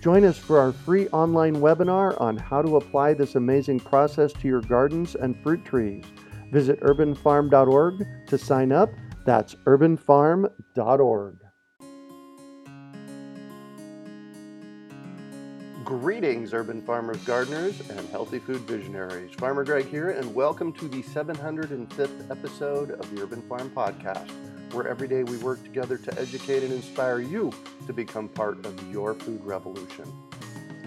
Join us for our free online webinar on how to apply this amazing process to your gardens and fruit trees. Visit urbanfarm.org to sign up. That's urbanfarm.org. Greetings, urban farmers, gardeners, and healthy food visionaries. Farmer Greg here, and welcome to the 705th episode of the Urban Farm Podcast, where every day we work together to educate and inspire you to become part of your food revolution.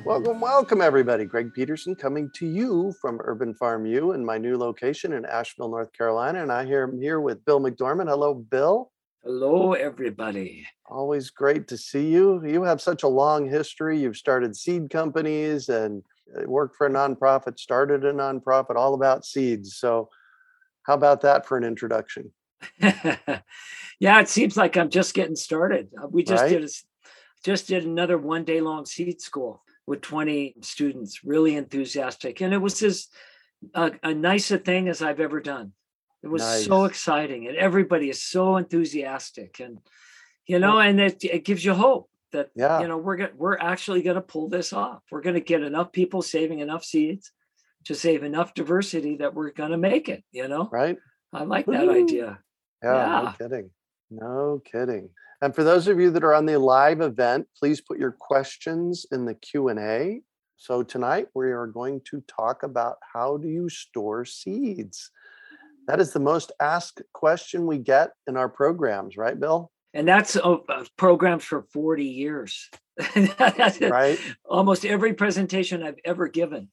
Welcome, welcome, everybody. Greg Peterson coming to you from Urban Farm U in my new location in Asheville, North Carolina. And I am here with Bill McDorman. Hello, Bill. Hello, everybody. Always great to see you. You have such a long history. You've started seed companies and uh, worked for a nonprofit, started a nonprofit all about seeds. So, how about that for an introduction? yeah, it seems like I'm just getting started. Uh, we just Right? did a, just did another one day long seed school with 20 students, really enthusiastic, and it was as a, a nice a thing as I've ever done. It was so Nice. exciting, and everybody is so enthusiastic, and you know, and it, it gives you hope that Yeah. you know we're going we're actually going to pull this off. We're going to get enough people saving enough seeds to save enough diversity that we're going to make it. You know, Right? I like that idea. Yeah, Yeah. no kidding. No kidding. And for those of you that are on the live event, please put your questions in the Q&A. So tonight we are going to talk about how do you store seeds? That is the most asked question we get in our programs, right, Bill? and that's a, a uh, program for 40 years Right? almost every presentation i've ever given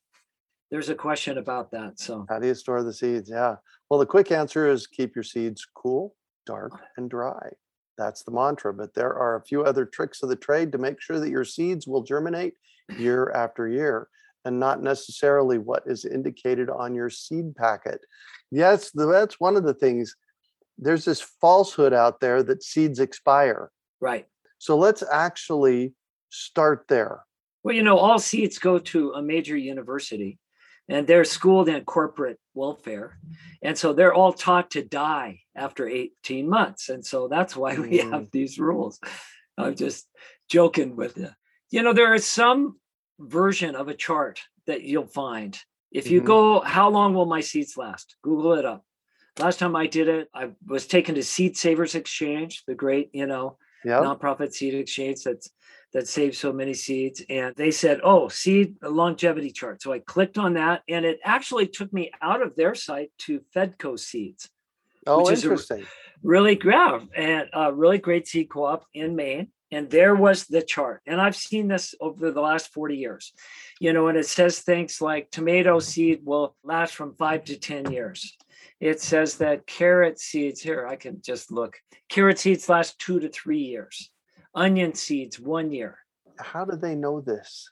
there's a question about that so How do you store the seeds? Yeah. Well, the quick answer is keep your seeds cool, dark, and dry. That's the mantra. But there are a few other tricks of the trade to make sure that your seeds will germinate year after year and not necessarily what is indicated on your seed packet. Yes, that's one of the things. There's this falsehood out there that seeds expire. right So let's actually start there. well you know all seeds go to a major university and they're schooled in corporate welfare and so they're all taught to die after 18 months and so that's why we Mm. have these rules i'm just joking with you you know there is some version of a chart that you'll find if you Mhm. go how long will my seeds last google it up last time i did it i was taken to seed savers exchange the great you know Yeah. nonprofit seed exchange that's that saves so many seeds and they said oh seed longevity chart so i clicked on that and it actually took me out of their site to fedco seeds Oh, which is a- interesting. really great and a really great seed co-op in maine and there was the chart and i've seen this over the last 40 years you know and it says things like tomato seed will last from five to 10 years it says that carrot seeds here i can just look carrot seeds last two to three years onion seeds one year How do they know this?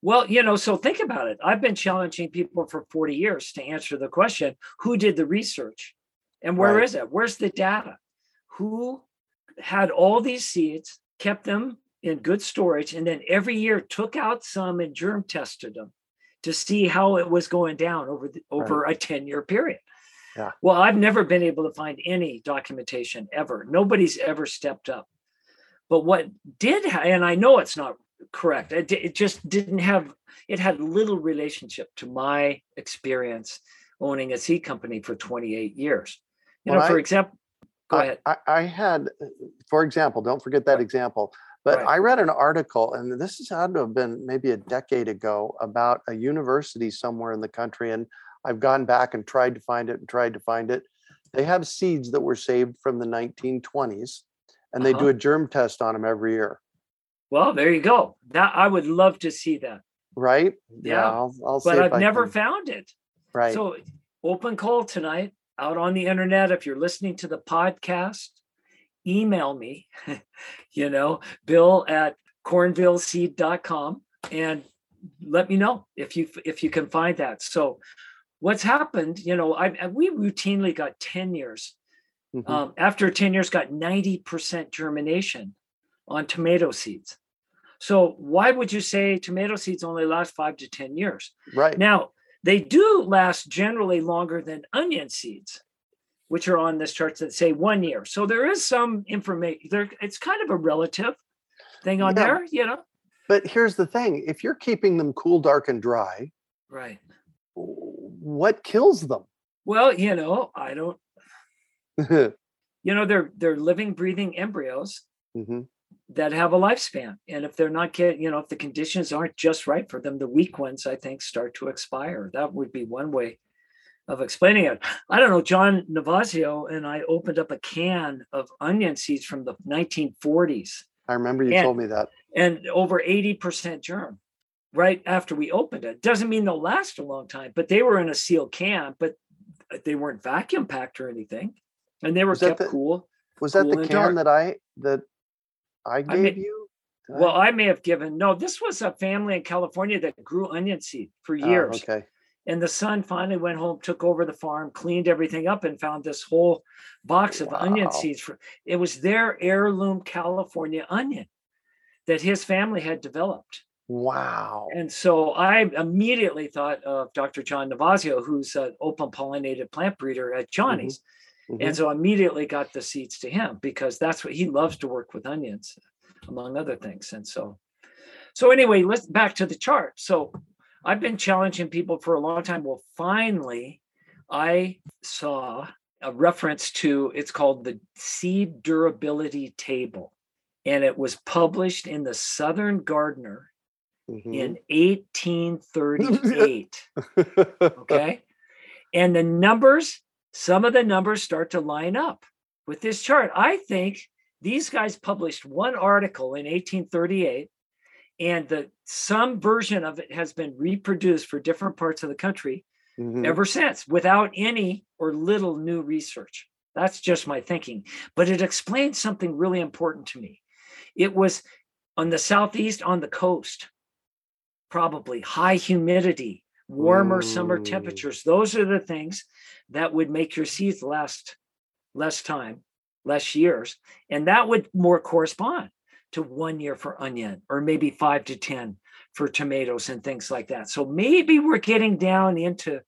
well, you know, so think about it. I've been challenging people for 40 years to answer the question who did the research and where is Right. it? Where's the data? Who had all these seeds, kept them in good storage, and then every year took out some and germ tested them to see how it was going down over the, over a 10 year period? Yeah. Well, I've never been able to find any documentation ever. Nobody's ever stepped up. But what did, and I know it's not correct, it, it just didn't have, it had little relationship to my experience owning a seed company for 28 years. You know, Well, for I- example, go I, ahead. I, I had, uh, for example, don't forget that Right. example. But Right. I read an article, and this has had to have been maybe a decade ago, about a university somewhere in the country. And I've gone back and tried to find it and tried to find it. They have seeds that were saved from the 1920s, and they do Uh-huh. a germ test on them every year, Well, there you go. That I would love to see that, right? Yeah, I'll, I'll see but I've never can- found it. right. So open call tonight out on the internet. If you're listening to the podcast, email me, you know, bill at cornvilleseed.com and let me know if you if you can find that. So what's happened, you know, I, we routinely got 10 years. Mm-hmm. Um, after 10 years, got 90% germination on tomato seeds. So why would you say tomato seeds only last five to 10 years? Right. Now, they do last generally longer than onion seeds, which are on this chart that say one year. So there is some information there. It's kind of a relative thing on yeah. there, you know. But here's the thing if you're keeping them cool, dark, and dry, right what kills them? Well, you know, I don't. you know, they're they're living, breathing embryos mm-hmm. That have a lifespan, and if they're not you know, if the conditions aren't just right for them, the weak ones, I think, start to expire. That would be one way of explaining it. I don't know. John Navazio and I opened up a can of onion seeds from the 1940s. I remember you and, told me that. And over 80% germ right after we opened it. Doesn't mean they'll last a long time, but they were in a sealed can, but they weren't vacuum packed or anything, and they were was kept the, cool. Was that the can dark. that I that I gave I may, you? Well, I? May have given. No, this was a family in California that grew onion seed for oh, years. Oh, okay. And the son finally went home, took over the farm, cleaned everything up, and found this whole box of wow. onion seeds. For it was their heirloom California onion that his family had developed. Wow. And so I immediately thought of Dr. John Navazio, who's an open pollinated plant breeder at Johnny's. Mm-hmm. Mm-hmm. And so immediately got the seeds to him because that's what he loves to work with onions, among other things. And so, so anyway, let's back to the chart. So I've been challenging people for a long time. Well, finally, I saw a reference to it's called the seed durability table. And it was published in the Southern Gardener mm-hmm. in 1838. okay. And the numbers, some of the numbers start to line up with this chart. I think these guys published one article in 1838 and the some version of it has been reproduced for different parts of the country mm-hmm. ever since without any or little new research that's just my thinking but it explains something really important to me it was on the southeast on the coast probably high humidity, warmer summer temperatures. Those are the things that would make your seeds last less time, less years. And that would more correspond to one year for onion or maybe five to 10 for tomatoes and things like that. So maybe we're getting down into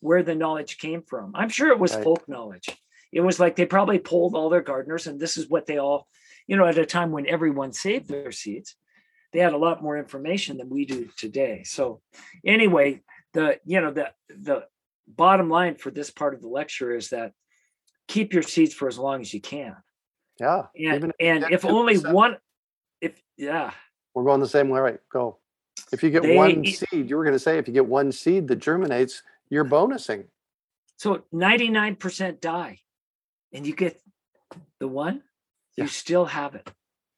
where the knowledge came from. I'm sure it was right. folk knowledge. It was like they probably polled all their gardeners, and this is what they all, you know, at a time when everyone saved their seeds they had a lot more information than we do today. So anyway, the you know the the bottom line for this part of the lecture is that keep your seeds for as long as you can. Yeah. And, and if only one if yeah. We're going the same way, right? Go. If you get they, one seed, you were going to say if you get one seed that germinates, you're bonusing. So 99% die and you get the one, yeah. you still have it.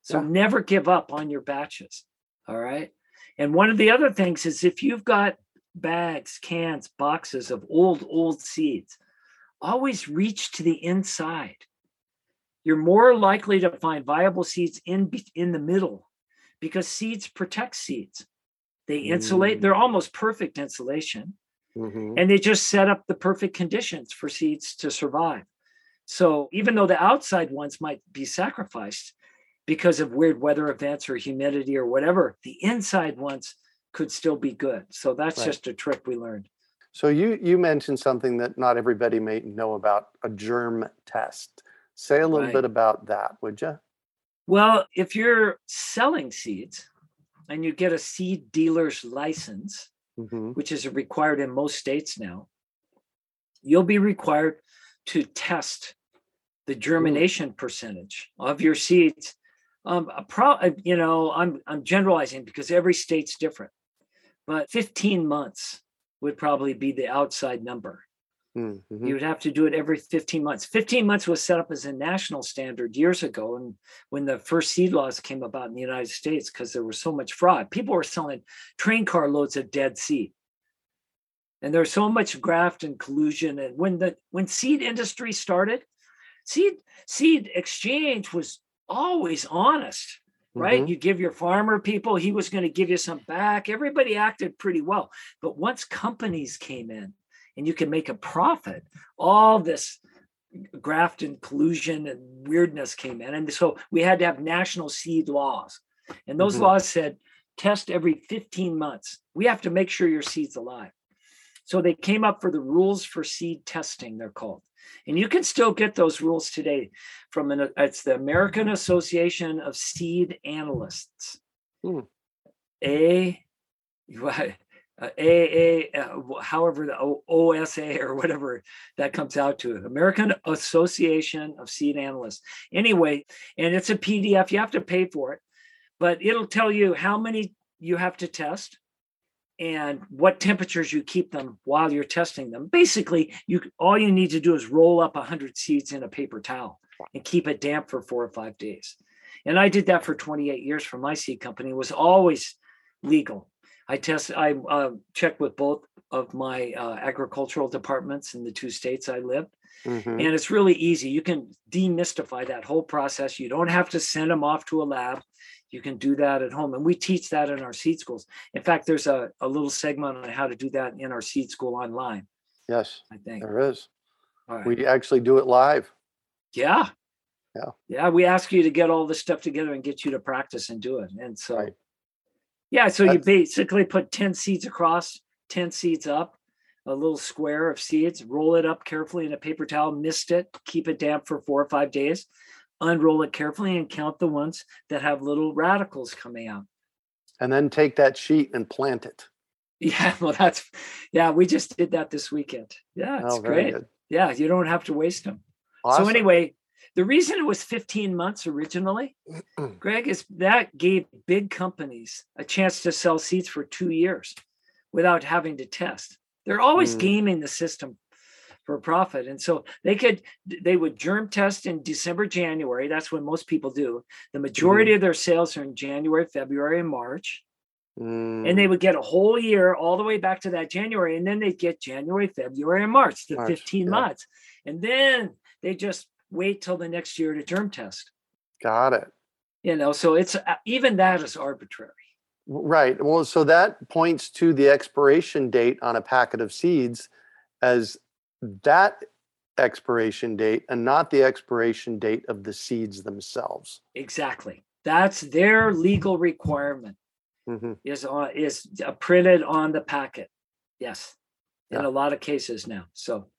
So yeah. never give up on your batches. All right. And one of the other things is if you've got bags, cans, boxes of old, old seeds, always reach to the inside. You're more likely to find viable seeds in, in the middle because seeds protect seeds. They insulate, mm. they're almost perfect insulation. Mm-hmm. And they just set up the perfect conditions for seeds to survive. So even though the outside ones might be sacrificed, because of weird weather events or humidity or whatever, the inside ones could still be good. So that's right. just a trick we learned. So you you mentioned something that not everybody may know about a germ test. Say a little right. bit about that, would you? Well, if you're selling seeds and you get a seed dealer's license, mm-hmm. which is required in most states now, you'll be required to test the germination percentage of your seeds um, pro, uh, you know, I'm I'm generalizing because every state's different, but 15 months would probably be the outside number. Mm-hmm. You would have to do it every 15 months. 15 months was set up as a national standard years ago, and when the first seed laws came about in the United States, because there was so much fraud, people were selling train car loads of dead seed and there's so much graft and collusion and when the when seed industry started seed seed exchange was always honest. right? Mhm. You give your farmer people, he was going to give you some back. Everybody acted pretty well. But once companies came in and you can make a profit, all this graft and collusion and weirdness came in. And so we had to have national seed laws. And those Mhm. laws said test every 15 months. We have to make sure your seed's alive. So they came up for the rules for seed testing, they're called. And you can still get those rules today from an it's the American Association of Seed Analysts. Hmm. A uh, A A uh, however the O- OSA or whatever that comes out to American Association of Seed Analysts. Anyway, and it's a PDF. You have to pay for it, but it'll tell you how many you have to test and what temperatures you keep them while you're testing them. Basically, you all you need to do is roll up 100 seeds in a paper towel and keep it damp for 4 or 5 days. And I did that for 28 years for my seed company. It was always legal. I test I uh, checked with both of my uh, agricultural departments in the two states I lived Mhm. and it's really easy. You can demystify that whole process. You don't have to send them off to a lab. You can do that at home. And we teach that in our seed schools. In fact, there's a, a little segment on how to do that in our seed school online, Yes, I think. there is. Right. We actually do it live. yeah. Yeah. Yeah. We ask you to get all this stuff together and get you to practice and do it. And so, Right. yeah. So you basically put 10 seeds across, 10 seeds up, a little square of seeds, roll it up carefully in a paper towel, mist it, keep it damp for four or five days, unroll it carefully and count the ones that have little radicals coming out. And then take that sheet and plant it. Yeah, well, that's yeah. We just did that this weekend. Yeah, it's oh, great. good. Yeah, you don't have to waste them. Awesome. So anyway, the reason it was 15 months originally, Greg, is that gave big companies a chance to sell seeds for two years without having to test. They're always Mm. gaming the system for profit. And so they could they would germ test in December, January. That's when most people do. The majority of their sales are in January, February, and March. Mm, And they would get a whole year all the way back to that January. And then they'd get January, February, and March, the March, 15 yeah. months. And then they just wait till the next year to germ test. got it. You know, so it's uh, even that is arbitrary. Right. Well, so that points to the expiration date on a packet of seeds as that expiration date and not the expiration date of the seeds themselves. Exactly. That's their legal requirement hmm is on is printed on the packet. Yes. In Yeah. a lot of cases now. So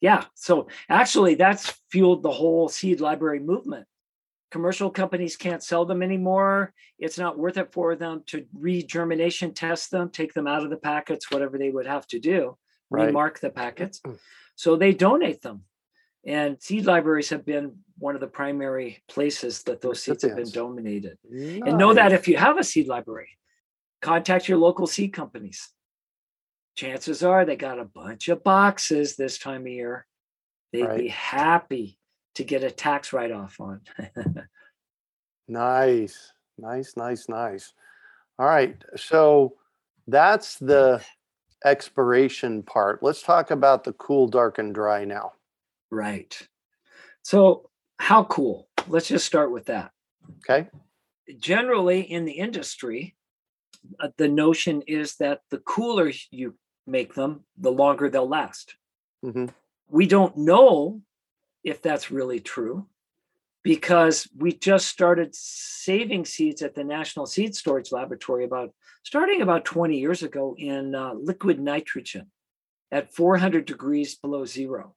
yeah. So actually that's fueled the whole seed library movement. Commercial companies can't sell them anymore. It's not worth it for them to re-germination test them, take them out of the packets, whatever they would have to do, Right. remark the packets. Mm. So they donate them. And seed libraries have been one of the primary places that those seeds have been donated. And know that if you have a seed library, contact your local seed companies. Chances are they got a bunch of boxes this time of year. They'd Right. be happy to get a tax write off on. Nice, nice, nice, nice. All right. So that's the expiration part. Let's talk about the cool, dark, and dry now. right. So, how cool? Let's just start with that. Okay. Generally, in the industry, uh, the notion is that the cooler you make them, the longer they'll last. hmm we don't know if that's really true because we just started saving seeds at the National Seed Storage Laboratory about starting about 20 years ago in uh, liquid nitrogen at 400 degrees below zero.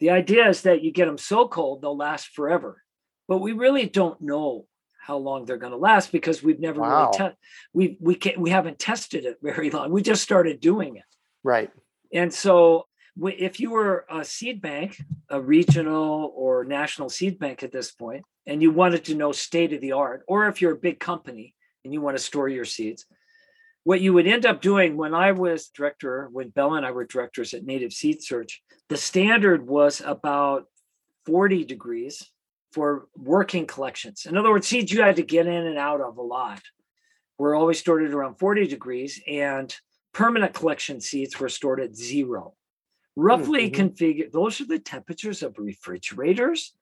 The idea is that you get them so cold they'll last forever, but we really don't know how long they're going to last because we've never Wow. really te- we we can't we haven't tested it very long. We just started doing it. Right. And so, if you were a seed bank, a regional or national seed bank at this point, and you wanted to know state of the art, or if you're a big company and you want to store your seeds, what you would end up doing when I was director, when Bella and I were directors at Native Seed Search, the standard was about 40 degrees for working collections. In other words, seeds you had to get in and out of a lot were always stored at around 40 degrees, and permanent collection seeds were stored at zero. Roughly mhm. configured, those are the temperatures of refrigerators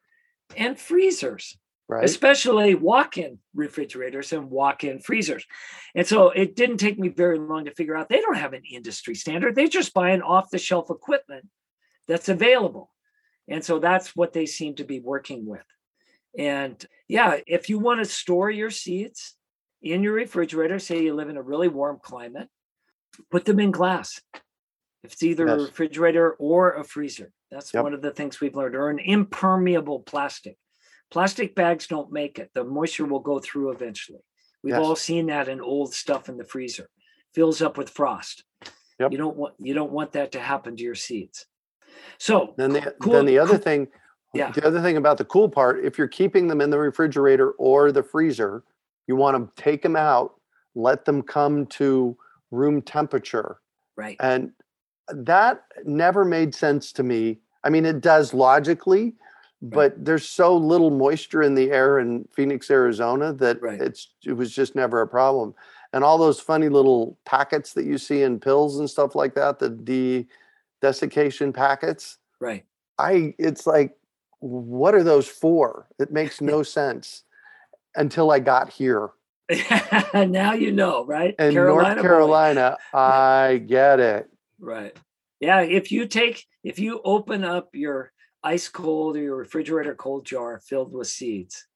and freezers. right. especially walk-in refrigerators and walk-in freezers. And so it didn't take me very long to figure out they don't have an industry standard. They're just buying off-the-shelf equipment that's available. And so that's what they seem to be working with. And yeah, if you want to store your seeds in your refrigerator, say you live in a really warm climate, put them in glass. If it's either a refrigerator or a freezer, that's Yep. one of the things we've learned, or an impermeable plastic. Plastic bags don't make it. The moisture will go through eventually. We've Yes. all seen that in old stuff in the freezer. Fills up with frost. Yep. You don't want you don't want that to happen to your seeds. So Then the cool- then the other cool- thing, Yeah. the other thing about the cool part, if you're keeping them in the refrigerator or the freezer, you want to take them out, let them come to room temperature, right. and that never made sense to me. I mean, it does logically, but there's so little moisture in the air in Phoenix, Arizona that Right. it's it was just never a problem. And all those funny little packets that you see in pills and stuff like that, the de desiccation packets, Right. I it's like what are those for? It makes no sense until I got here. now you know, right? In Carolina North boy. Carolina, I get it. Right. Yeah. If you take, if you open up your ice cold or your refrigerator cold jar filled with seeds.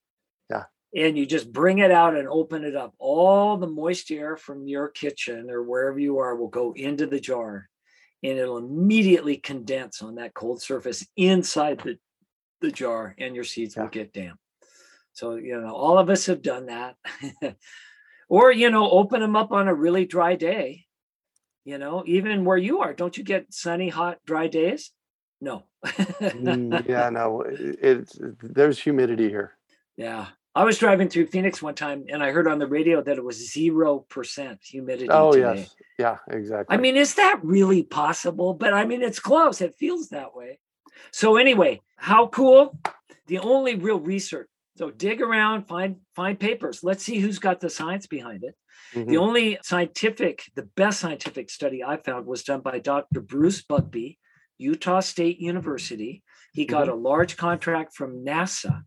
Yeah. And you just bring it out and open it up, all the moist air from your kitchen or wherever you are will go into the jar and it'll immediately condense on that cold surface inside the, the jar and your seeds will get damp. So, you know, all of us have done that. or, you know, open them up on a really dry day you know even where you are don't you get sunny hot dry days? No. Mm, yeah, no, it, it's there's humidity here. yeah i was driving through phoenix one time and i heard on the radio that it was zero percent humidity Oh today. yes, yeah, exactly. i mean is that really possible? But i mean it's close. It feels that way. So anyway how cool. The only real research so dig around find find papers. Let's see who's got the science behind it Mhm. The only scientific, the best scientific study I found was done by Dr. Bruce Bugbee, Utah State University. He got a large contract from NASA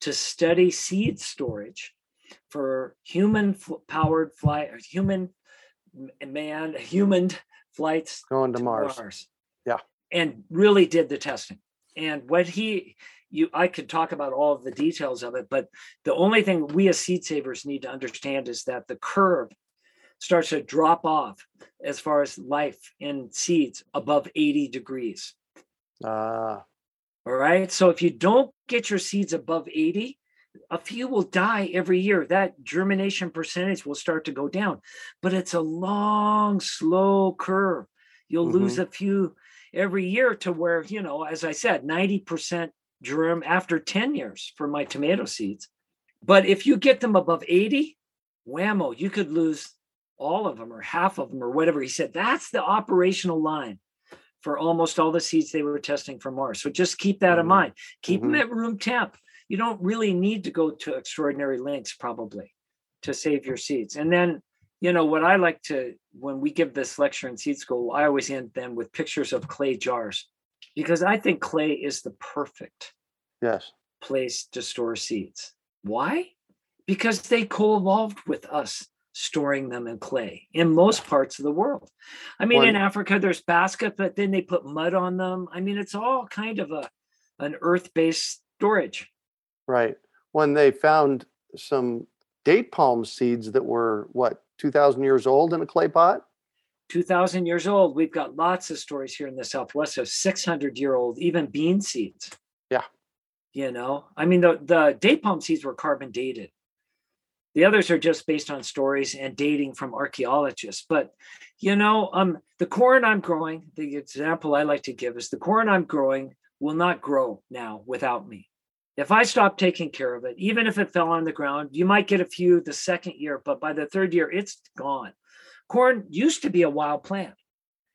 to study seed storage for human fl- powered flight, human man, human flights going to to Mars. Yeah. And really did the testing. And what he you I could talk about all of the details of it, but the only thing we as seed savers need to understand is that the curve starts to drop off as far as life in seeds above 80 degrees. Ah, All right. So if you don't get your seeds above 80, a few will die every year. That germination percentage will start to go down, but it's a long, slow curve. You'll lose a few every year to where, you know, as I said, 90% germ after 10 years for my tomato seeds. But if you get them above 80, whammo, you could lose all of them or half of them or whatever. He said that's the operational line for almost all the seeds they were testing for Mars. So just keep that in Mhm. mind. Keep them Mhm. at room temp. You don't really need to go to extraordinary lengths probably to save your seeds. And then, you know, what I like to when we give this lecture in seed school, I always end them with pictures of clay jars because I think clay is the perfect yes. place to store seeds. Why? Because they co-evolved with us storing them in clay in most parts of the world. I mean, in Africa, there's basket, but then they put mud on them. I mean, it's all kind of a an earth-based storage. Right. When they found some date palm seeds that were what 2000 years old in a clay pot? 2,000 years old. We've got lots of stories here in the Southwest of 600 year old, even bean seeds. Yeah. You know, I mean, the, the date palm seeds were carbon dated. The others are just based on stories and dating from archaeologists. But, you know, um, the corn I'm growing, the example I like to give is the corn I'm growing will not grow now without me. If I stop taking care of it, even if it fell on the ground, you might get a few the second year, but by the third year, it's gone. Corn used to be a wild plant.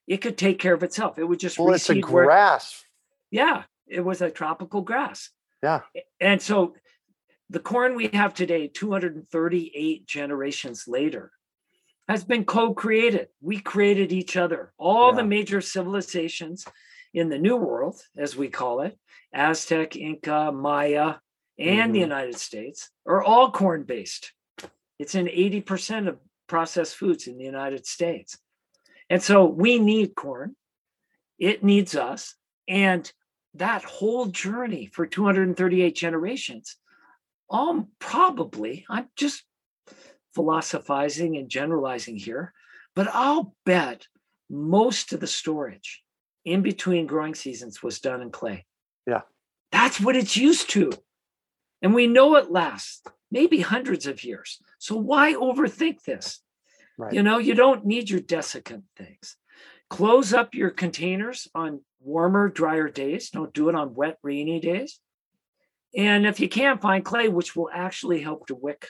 It could take care of itself. It would just Well, it's a where- grass. yeah, it was a tropical grass. Yeah. And so the corn we have today, 238 generations later, has been co created. We created each other. All the major civilizations in the New World, as we call it Aztec, Inca, Maya, and the Mhm. United States are all corn based. It's in 80% of processed foods in the United States. And so we need corn, it needs us. And that whole journey for 238 generations, all probably, I'm just philosophizing and generalizing here, but I'll bet most of the storage in between growing seasons was done in clay. Yeah. That's what it's used to. And we know it lasts maybe hundreds of years. So why overthink this? Right. You know, you don't need your desiccant things. Close up your containers on warmer, drier days. Don't do it on wet, rainy days. And if you can't find clay, which will actually help to wick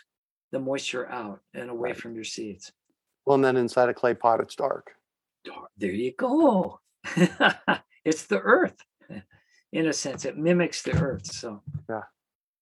the moisture out and away Right. from your seeds. Well, and then inside a clay pot, it's dark. Dar- There you go. it's the earth. In a sense, it mimics the earth. So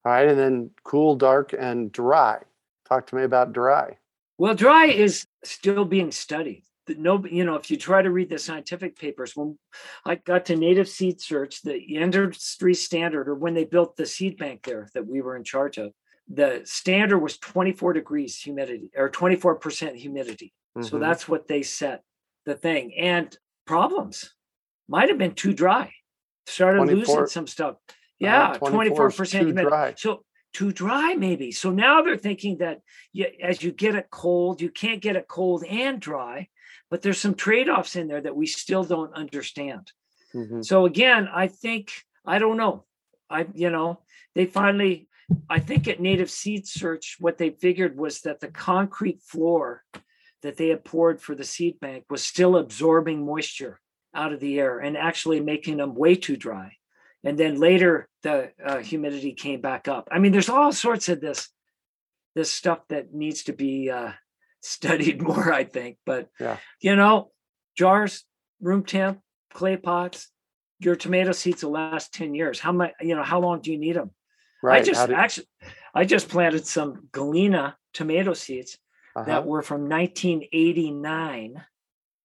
All right. And then cool, dark, and dry. Talk to me about dry. Well, dry is still being studied. No, you know, if you try to read the scientific papers, when I got to Native Seed Search, the industry standard, or when they built the seed bank there that we were in charge of, the standard was 24 degrees humidity or 24% humidity. So Mhm. that's what they set the thing. And problems might have been too dry. Started 24 losing some stuff. Yeah, 24 is 24% too humidity. dry. So too dry, maybe. So now they're thinking that you, as you get it cold, you can't get it cold and dry, but there's some trade-offs in there that we still don't understand. Mhm. So again, I think I don't know. I you know they finally I think at Native Seed Search what they figured was that the concrete floor that they had poured for the seed bank was still absorbing moisture out of the air and actually making them way too dry. And then later the uh, humidity came back up. I mean, there's all sorts of this this stuff that needs to be uh, studied more, I think. But Yeah. you know, jars, room temp, clay pots, your tomato seeds will last 10 years. How much, you know, how long do you need them? Right. I just do- actually I just planted some Galina tomato seeds uh-huh. that were from 1989.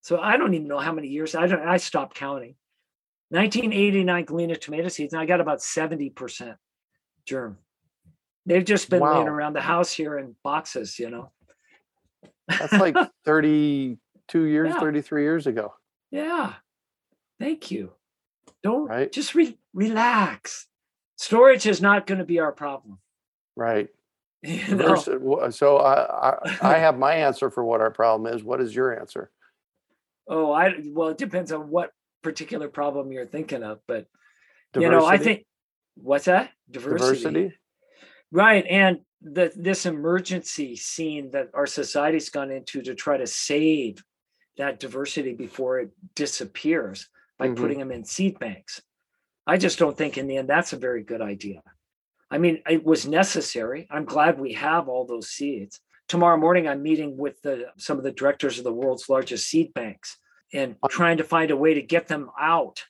So I don't even know how many years. I don't I stopped counting. 1989 Galina tomato seeds, and I got about 70% germ. They've just been laying around the house here in boxes, you know. That's like 32 years, Yeah. 33 years ago. Yeah. Thank you. Don't Right. just re- relax. Storage is not going to be our problem. Right. You know? So I, I, I have my answer for what our problem is. What is your answer? Oh, I well, it depends on what particular problem you're thinking of, but you know, I think what's that? Diversity. diversity. Right. And the this emergency scene that our society's gone into to try to save that diversity before it disappears by Mhm. putting them in seed banks. I just don't think in the end that's a very good idea. I mean, it was necessary. I'm glad we have all those seeds. Tomorrow morning, I'm meeting with the, some of the directors of the world's largest seed banks and trying to find a way to get them out.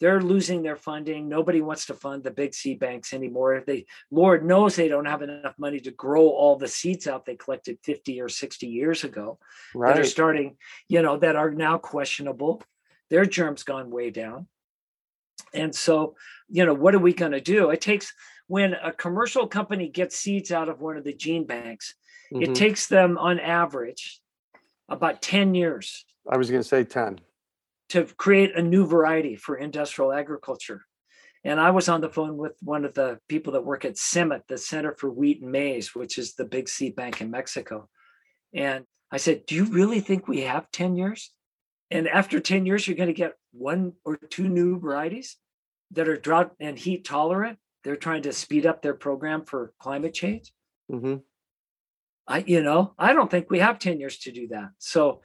They're losing their funding. Nobody wants to fund the big seed banks anymore. They, Lord knows, they don't have enough money to grow all the seeds out they collected 50 or 60 years ago that are starting, you know, that are now questionable. Their germs gone way down. And so, you know, what are we going to do? It takes when a commercial company gets seeds out of one of the gene banks, it Mhm. takes them on average about 10 years I was going to say 10. to create a new variety for industrial agriculture. And I was on the phone with one of the people that work at CIMMYT, the Center for Wheat and Maize, which is the big seed bank in Mexico. And I said, Do you really think we have 10 years? And after 10 years, you're going to get one or two new varieties that are drought and heat tolerant. They're trying to speed up their program for climate change. hmm I, you know, I don't think we have 10 years to do that. So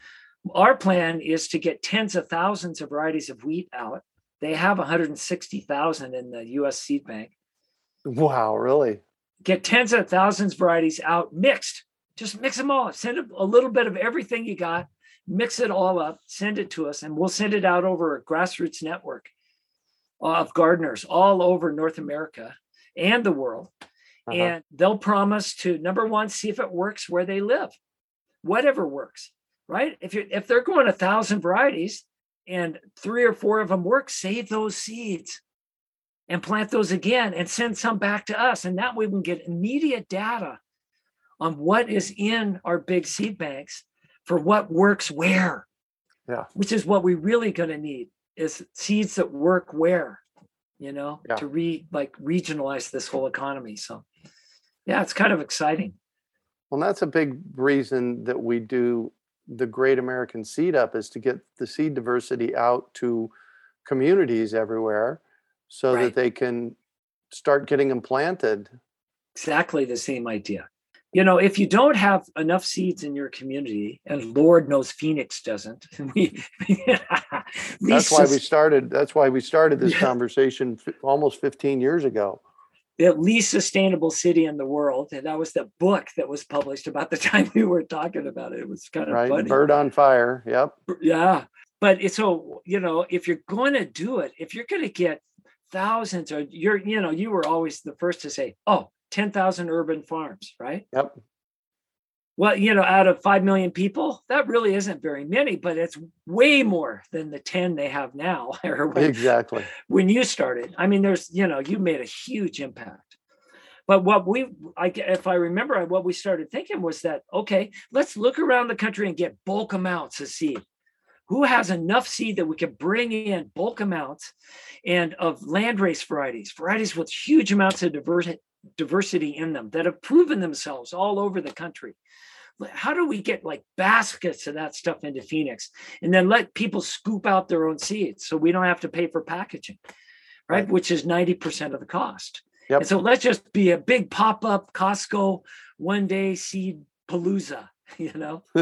our plan is to get tens of thousands of varieties of wheat out. They have 160,000 in the US seed bank. Wow, really? Get tens of thousands of varieties out mixed. Just mix them all. Send a, little bit of everything you got, mix it all up, send it to us, and we'll send it out over a grassroots network of gardeners all over North America and the world Uh-huh. and they'll promise to number one see if it works where they live whatever works right if you're if they're going a thousand varieties and three or four of them work save those seeds and plant those again and send some back to us. And that way we can get immediate data on what is in our big seed banks for what works where. Yeah. Which is what we really going to need is seeds that work where, you know, Yeah. to re like regionalize this whole economy. So yeah, it's kind of exciting. Well, that's a big reason that we do the Great American Seed Up is to get the seed diversity out to communities everywhere so Right. that they can start getting them planted. Exactly the same idea. You know, if you don't have enough seeds in your community, and Lord knows Phoenix doesn't, we, That's why we started. That's why we started this Yeah. conversation f- almost 15 years ago. The least sustainable city in the world. And that was the book that was published about the time we were talking about it. It was kind of Right? funny. Bird on fire. Yep. Yeah. But it's so, you know, if you're going to do it, if you're going to get thousands or you're, you know, you were always the first to say, oh, 10,000 urban farms, right? Yep. Well, you know, out of 5 million people, that really isn't very many, but it's way more than the 10 they have now when, Exactly. when you started. I mean, there's, you know, you made a huge impact. But what we, I, if I remember, what we started thinking was that, okay, let's look around the country and get bulk amounts of seed. Who has enough seed that we can bring in bulk amounts and of landrace varieties, varieties with huge amounts of diversity, diversity in them that have proven themselves all over the country. How do we get like baskets of that stuff into Phoenix and then let people scoop out their own seeds so we don't have to pay for packaging, right? Right. Which is 90% of the cost. Yep. And so let's just be a big pop up Costco one day seed palooza, you know?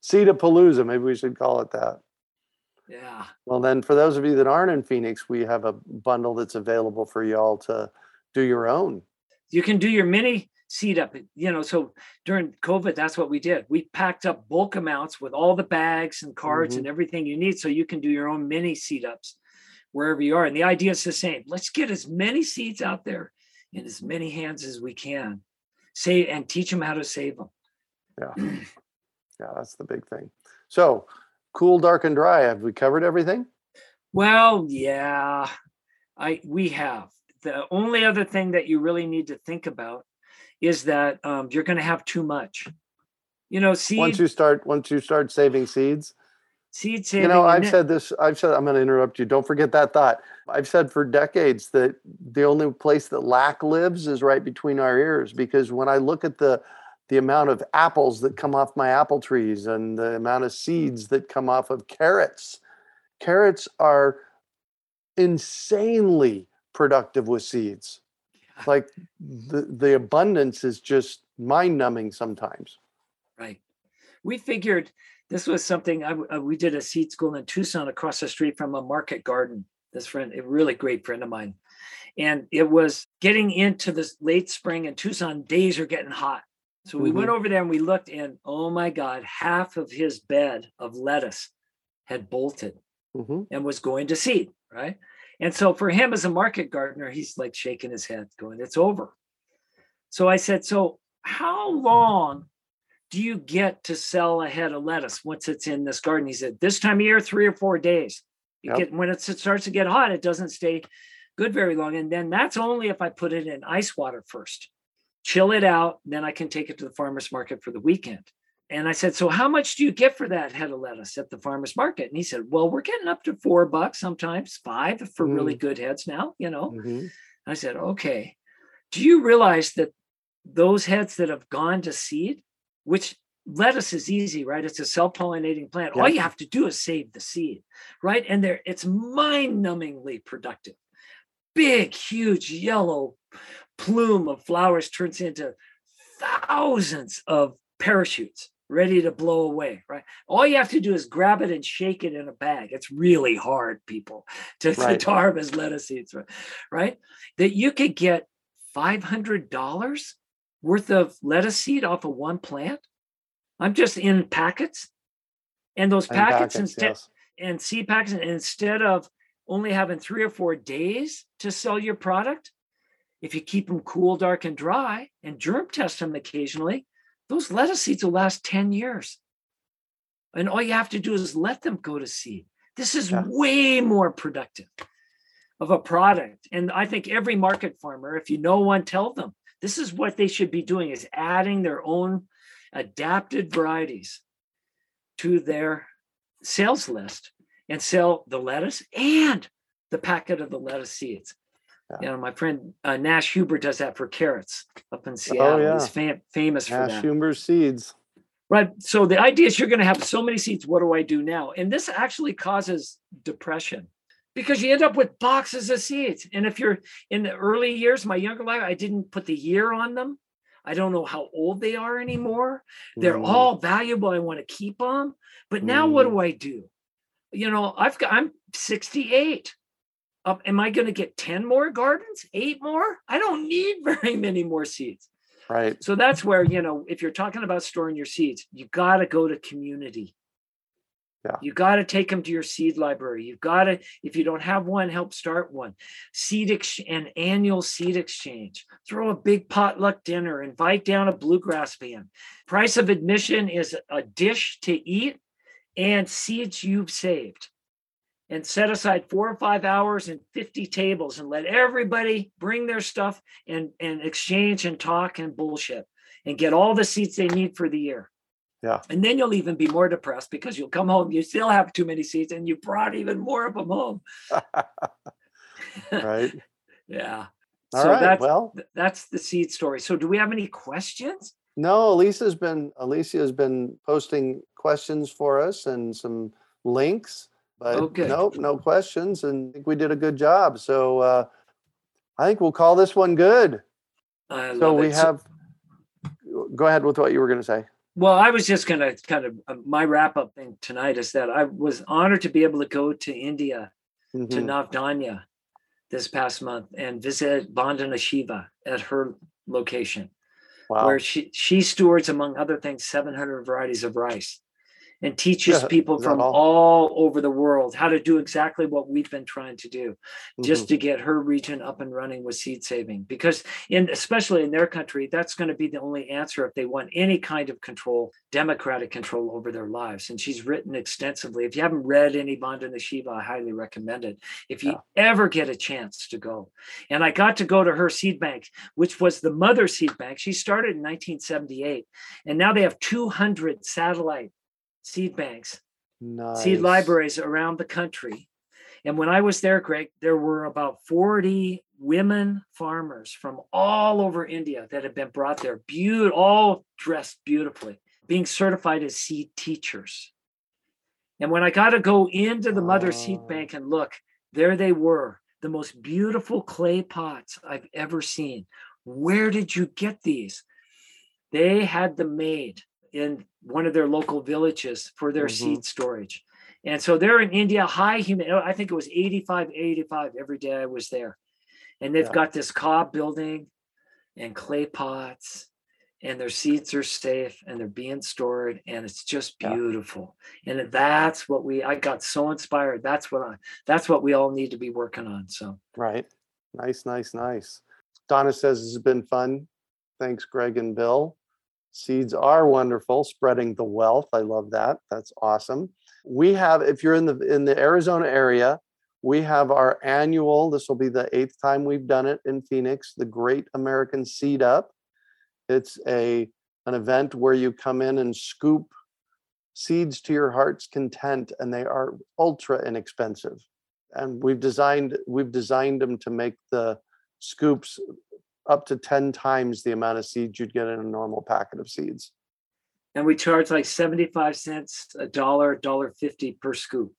seed palooza maybe we should call it that. Yeah. Well, then, for those of you that aren't in Phoenix, we have a bundle that's available for y'all to do your own. You can do your mini seed up, you know. So during COVID, that's what we did. We packed up bulk amounts with all the bags and cards Mhm. and everything you need so you can do your own mini seed ups wherever you are. And the idea is the same. Let's get as many seeds out there in as many hands as we can. Say and teach them how to save them. Yeah. Yeah, that's the big thing. So, cool, dark, and dry. Have we covered everything? Well, yeah, I we have. The only other thing that you really need to think about is that um, you're going to have too much. You know, seed Once you start, once you start saving seeds, seed saving. you know, I've said this. I've said I'm going to interrupt you. Don't forget that thought. I've said for decades that the only place that lack lives is right between our ears. Because when I look at the the amount of apples that come off my apple trees and the amount of seeds that come off of carrots, carrots are insanely productive with seeds. Like the the abundance is just mind numbing sometimes. Right. We figured this was something I, uh, we did a seed school in Tucson across the street from a market garden. This friend, a really great friend of mine. And it was getting into this late spring in Tucson, days are getting hot. So we went over there and we looked, and oh my God, half of his bed of lettuce had bolted hmm and was going to seed, right? And so for him as a market gardener, he's like shaking his head, going, It's over. So I said, So how long do you get to sell a head of lettuce once it's in this garden? He said, This time of year, three or four days. You Yep. get when it starts to get hot, it doesn't stay good very long. And then that's only if I put it in ice water first, chill it out, then I can take it to the farmer's market for the weekend. And I said, So how much do you get for that head of lettuce at the farmer's market? And he said, Well, we're getting up to four bucks, sometimes five for really good heads now, you know. hmm I said, Okay. Do you realize that those heads that have gone to seed, which lettuce is easy, right? It's a self-pollinating plant. All you have to do is save the seed, right? And there it's mind-numbingly productive. Big, huge yellow plume of flowers turns into thousands of parachutes ready to blow away, right? All you have to do is grab it and shake it in a bag. It's really hard, people, to, Right. to harvest lettuce seeds, right? right? That you could get $500 worth of lettuce seed off of one plant. I'm just in packets. And those packets, packets, instead yes. and seed packets, and instead of only having three or four days to sell your product, if you keep them cool, dark, and dry and germ test them occasionally, those lettuce seeds will last 10 years. And all you have to do is let them go to seed. This is Yeah. way more productive. of a product. And I think every market farmer, if you know one, tell them this is what they should be doing is adding their own adapted varieties to their sales list and sell the lettuce and the packet of the lettuce seeds. You know, my friend uh, Nash Huber does that for carrots up in oh, Seattle. Oh, yeah. He's fam- famous Nash for that. Nash Huber seeds. Right. So the idea is you're going to have so many seeds. What do I do now? And this actually causes depression because you end up with boxes of seeds. And if you're in the early years, my younger life, I didn't put the year on them. I don't know how old they are anymore. They're mm. all valuable. I want to keep them. But now mm. what do I do? You know, I've got I'm 68. Up, am I going to get 10 more gardens? Eight more? I don't need very many more seeds. Right. So that's where, you know, if you're talking about storing your seeds, you got to go to community. Yeah. You got to take them to your seed library. You've got to, if you don't have one, help start one. Seed ex- an annual seed exchange. Throw a big potluck dinner. Invite down a bluegrass band. Price of admission is a dish to eat and seeds you've saved. And set aside four or five hours and 50 tables and let everybody bring their stuff and, and exchange and talk and bullshit and get all the seats they need for the year. Yeah. And then you'll even be more depressed because you'll come home, you still have too many seats and you brought even more of them home. right. yeah. All so right. That's, well, that's the seed story. So do we have any questions? No, Alicia's been Alicia has been posting questions for us and some links, but okay. nope, no questions. And I think we did a good job. So uh, I think we'll call this one good. so we it. have. Go ahead with what you were going to say. Well, I was just going to kind of uh, my wrap up thing tonight is that I was honored to be able to go to India, mm-hmm. to Navdanya this past month and visit Vandana Shiva at her location, wow. where she, she stewards, among other things, 700 varieties of rice and teaches yeah, people from all? all? over the world how to do exactly what we've been trying to do mm-hmm. just to get her region up and running with seed saving because in especially in their country that's going to be the only answer if they want any kind of control democratic control over their lives and she's written extensively if you haven't read any Vandana Shiva I highly recommend it if you yeah. ever get a chance to go and I got to go to her seed bank which was the mother seed bank she started in 1978 and now they have 200 satellite seed banks, nice. seed libraries around the country. And when I was there, Greg, there were about 40 women farmers from all over India that had been brought there, be- all dressed beautifully, being certified as seed teachers. And when I got to go into the mother seed bank and look, there they were, the most beautiful clay pots I've ever seen. Where did you get these? They had them made in one of their local villages for their mm-hmm. seed storage. And so they're in India, high humid. I think it was 85, 85 every day I was there. And they've yeah. got this cob building and clay pots, and their seeds are safe and they're being stored, and it's just beautiful. Yeah. And that's what we I got so inspired. That's what I that's what we all need to be working on. So right. Nice, nice, nice. Donna says this has been fun. Thanks, Greg and Bill. Seeds are wonderful, spreading the wealth. I love that. That's awesome. We have, if you're in the in the Arizona area, we have our annual. This will be the eighth time we've done it in Phoenix. The Great American Seed Up. It's a an event where you come in and scoop seeds to your heart's content, and they are ultra inexpensive. And we've designed we've designed them to make the scoops up to 10 times the amount of seeds you'd get in a normal packet of seeds. And we charge like 75 cents, a dollar, dollar 50 per scoop.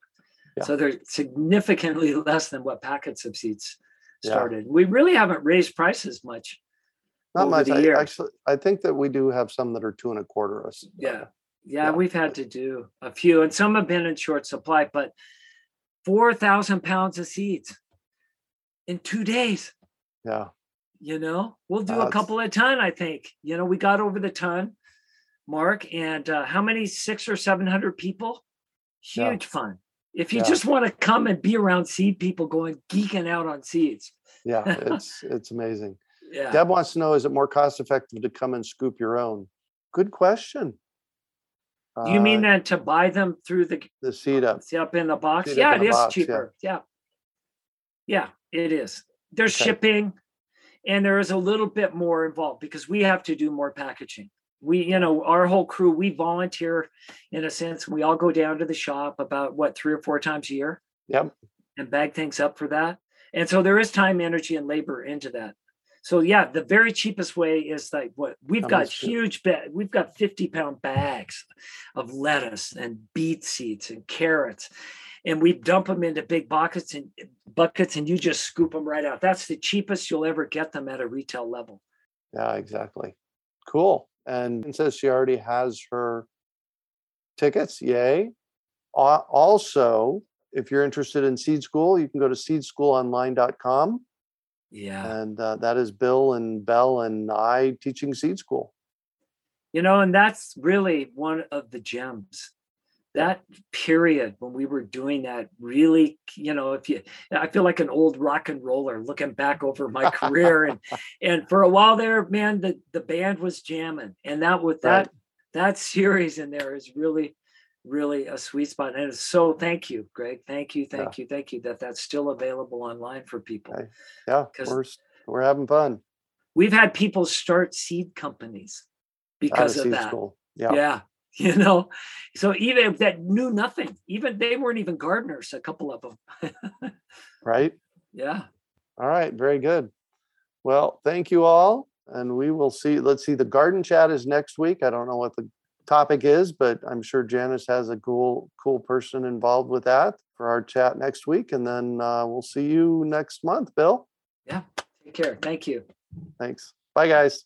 Yeah. So they're significantly less than what packets of seeds started. Yeah. We really haven't raised prices much. Not much. I, actually, I think that we do have some that are two and a quarter. Yeah. yeah. Yeah, we've had to do a few, and some have been in short supply, but 4,000 pounds of seeds in two days. Yeah you know? We'll do uh, a couple of ton i think. You know we got over the ton mark and uh, how many six or seven hundred people? Huge yeah. fun if you yeah. just want to come and be around seed people going geeking out on seeds. Yeah it's it's amazing. Yeah. deb wants to know is it more cost effective to come and scoop your own? Good question. Do you uh, mean then to buy them through the the seed up. Seed up in the box? Yeah it is box, cheaper. Yeah. yeah It is. There's Okay. shipping and there is a little bit more involved because we have to do more packaging. We, you know, our whole crew, we volunteer in a sense. We all go down to the shop about what three or four times a year Yep. and bag things up for that. And so there is time, energy, and labor into that. So yeah, the very cheapest way is like what we've How got huge ba- we've got 50 pound bags of lettuce and beet seeds and carrots. And we dump them into big buckets and buckets and you just scoop them right out. That's the cheapest you'll ever get them at a retail level. Yeah, exactly. Cool. And it says she already has her tickets. Yay. Also, if you're interested in Seed School, you can go to seedschoolonline.com. Yeah. And uh, that is Bill and Belle and I teaching Seed School. You know, and that's really one of the gems. That period when we were doing that really, you know, if you, I feel like an old rock and roller looking back over my career, and and for a while there, man, the the band was jamming, and that with Right. that that series in there is really, really a sweet spot. And so, thank you, Greg. Thank you, thank you, thank you that that's still available online for people. Okay. Yeah, 'Cause- we're, we're having fun We've had people start seed companies because of of that. School. Yeah. yeah you know so even that knew nothing even they weren't even gardeners a couple of them Right. yeah All right, very good. Well, thank you all, and we will see. Let's see. The garden chat is next week. I don't know what the topic is, but I'm sure Janice has a cool, cool person involved with that for our chat next week, and then uh, we'll see you next month. Bill, Yeah. take care thank you thanks. Bye, guys.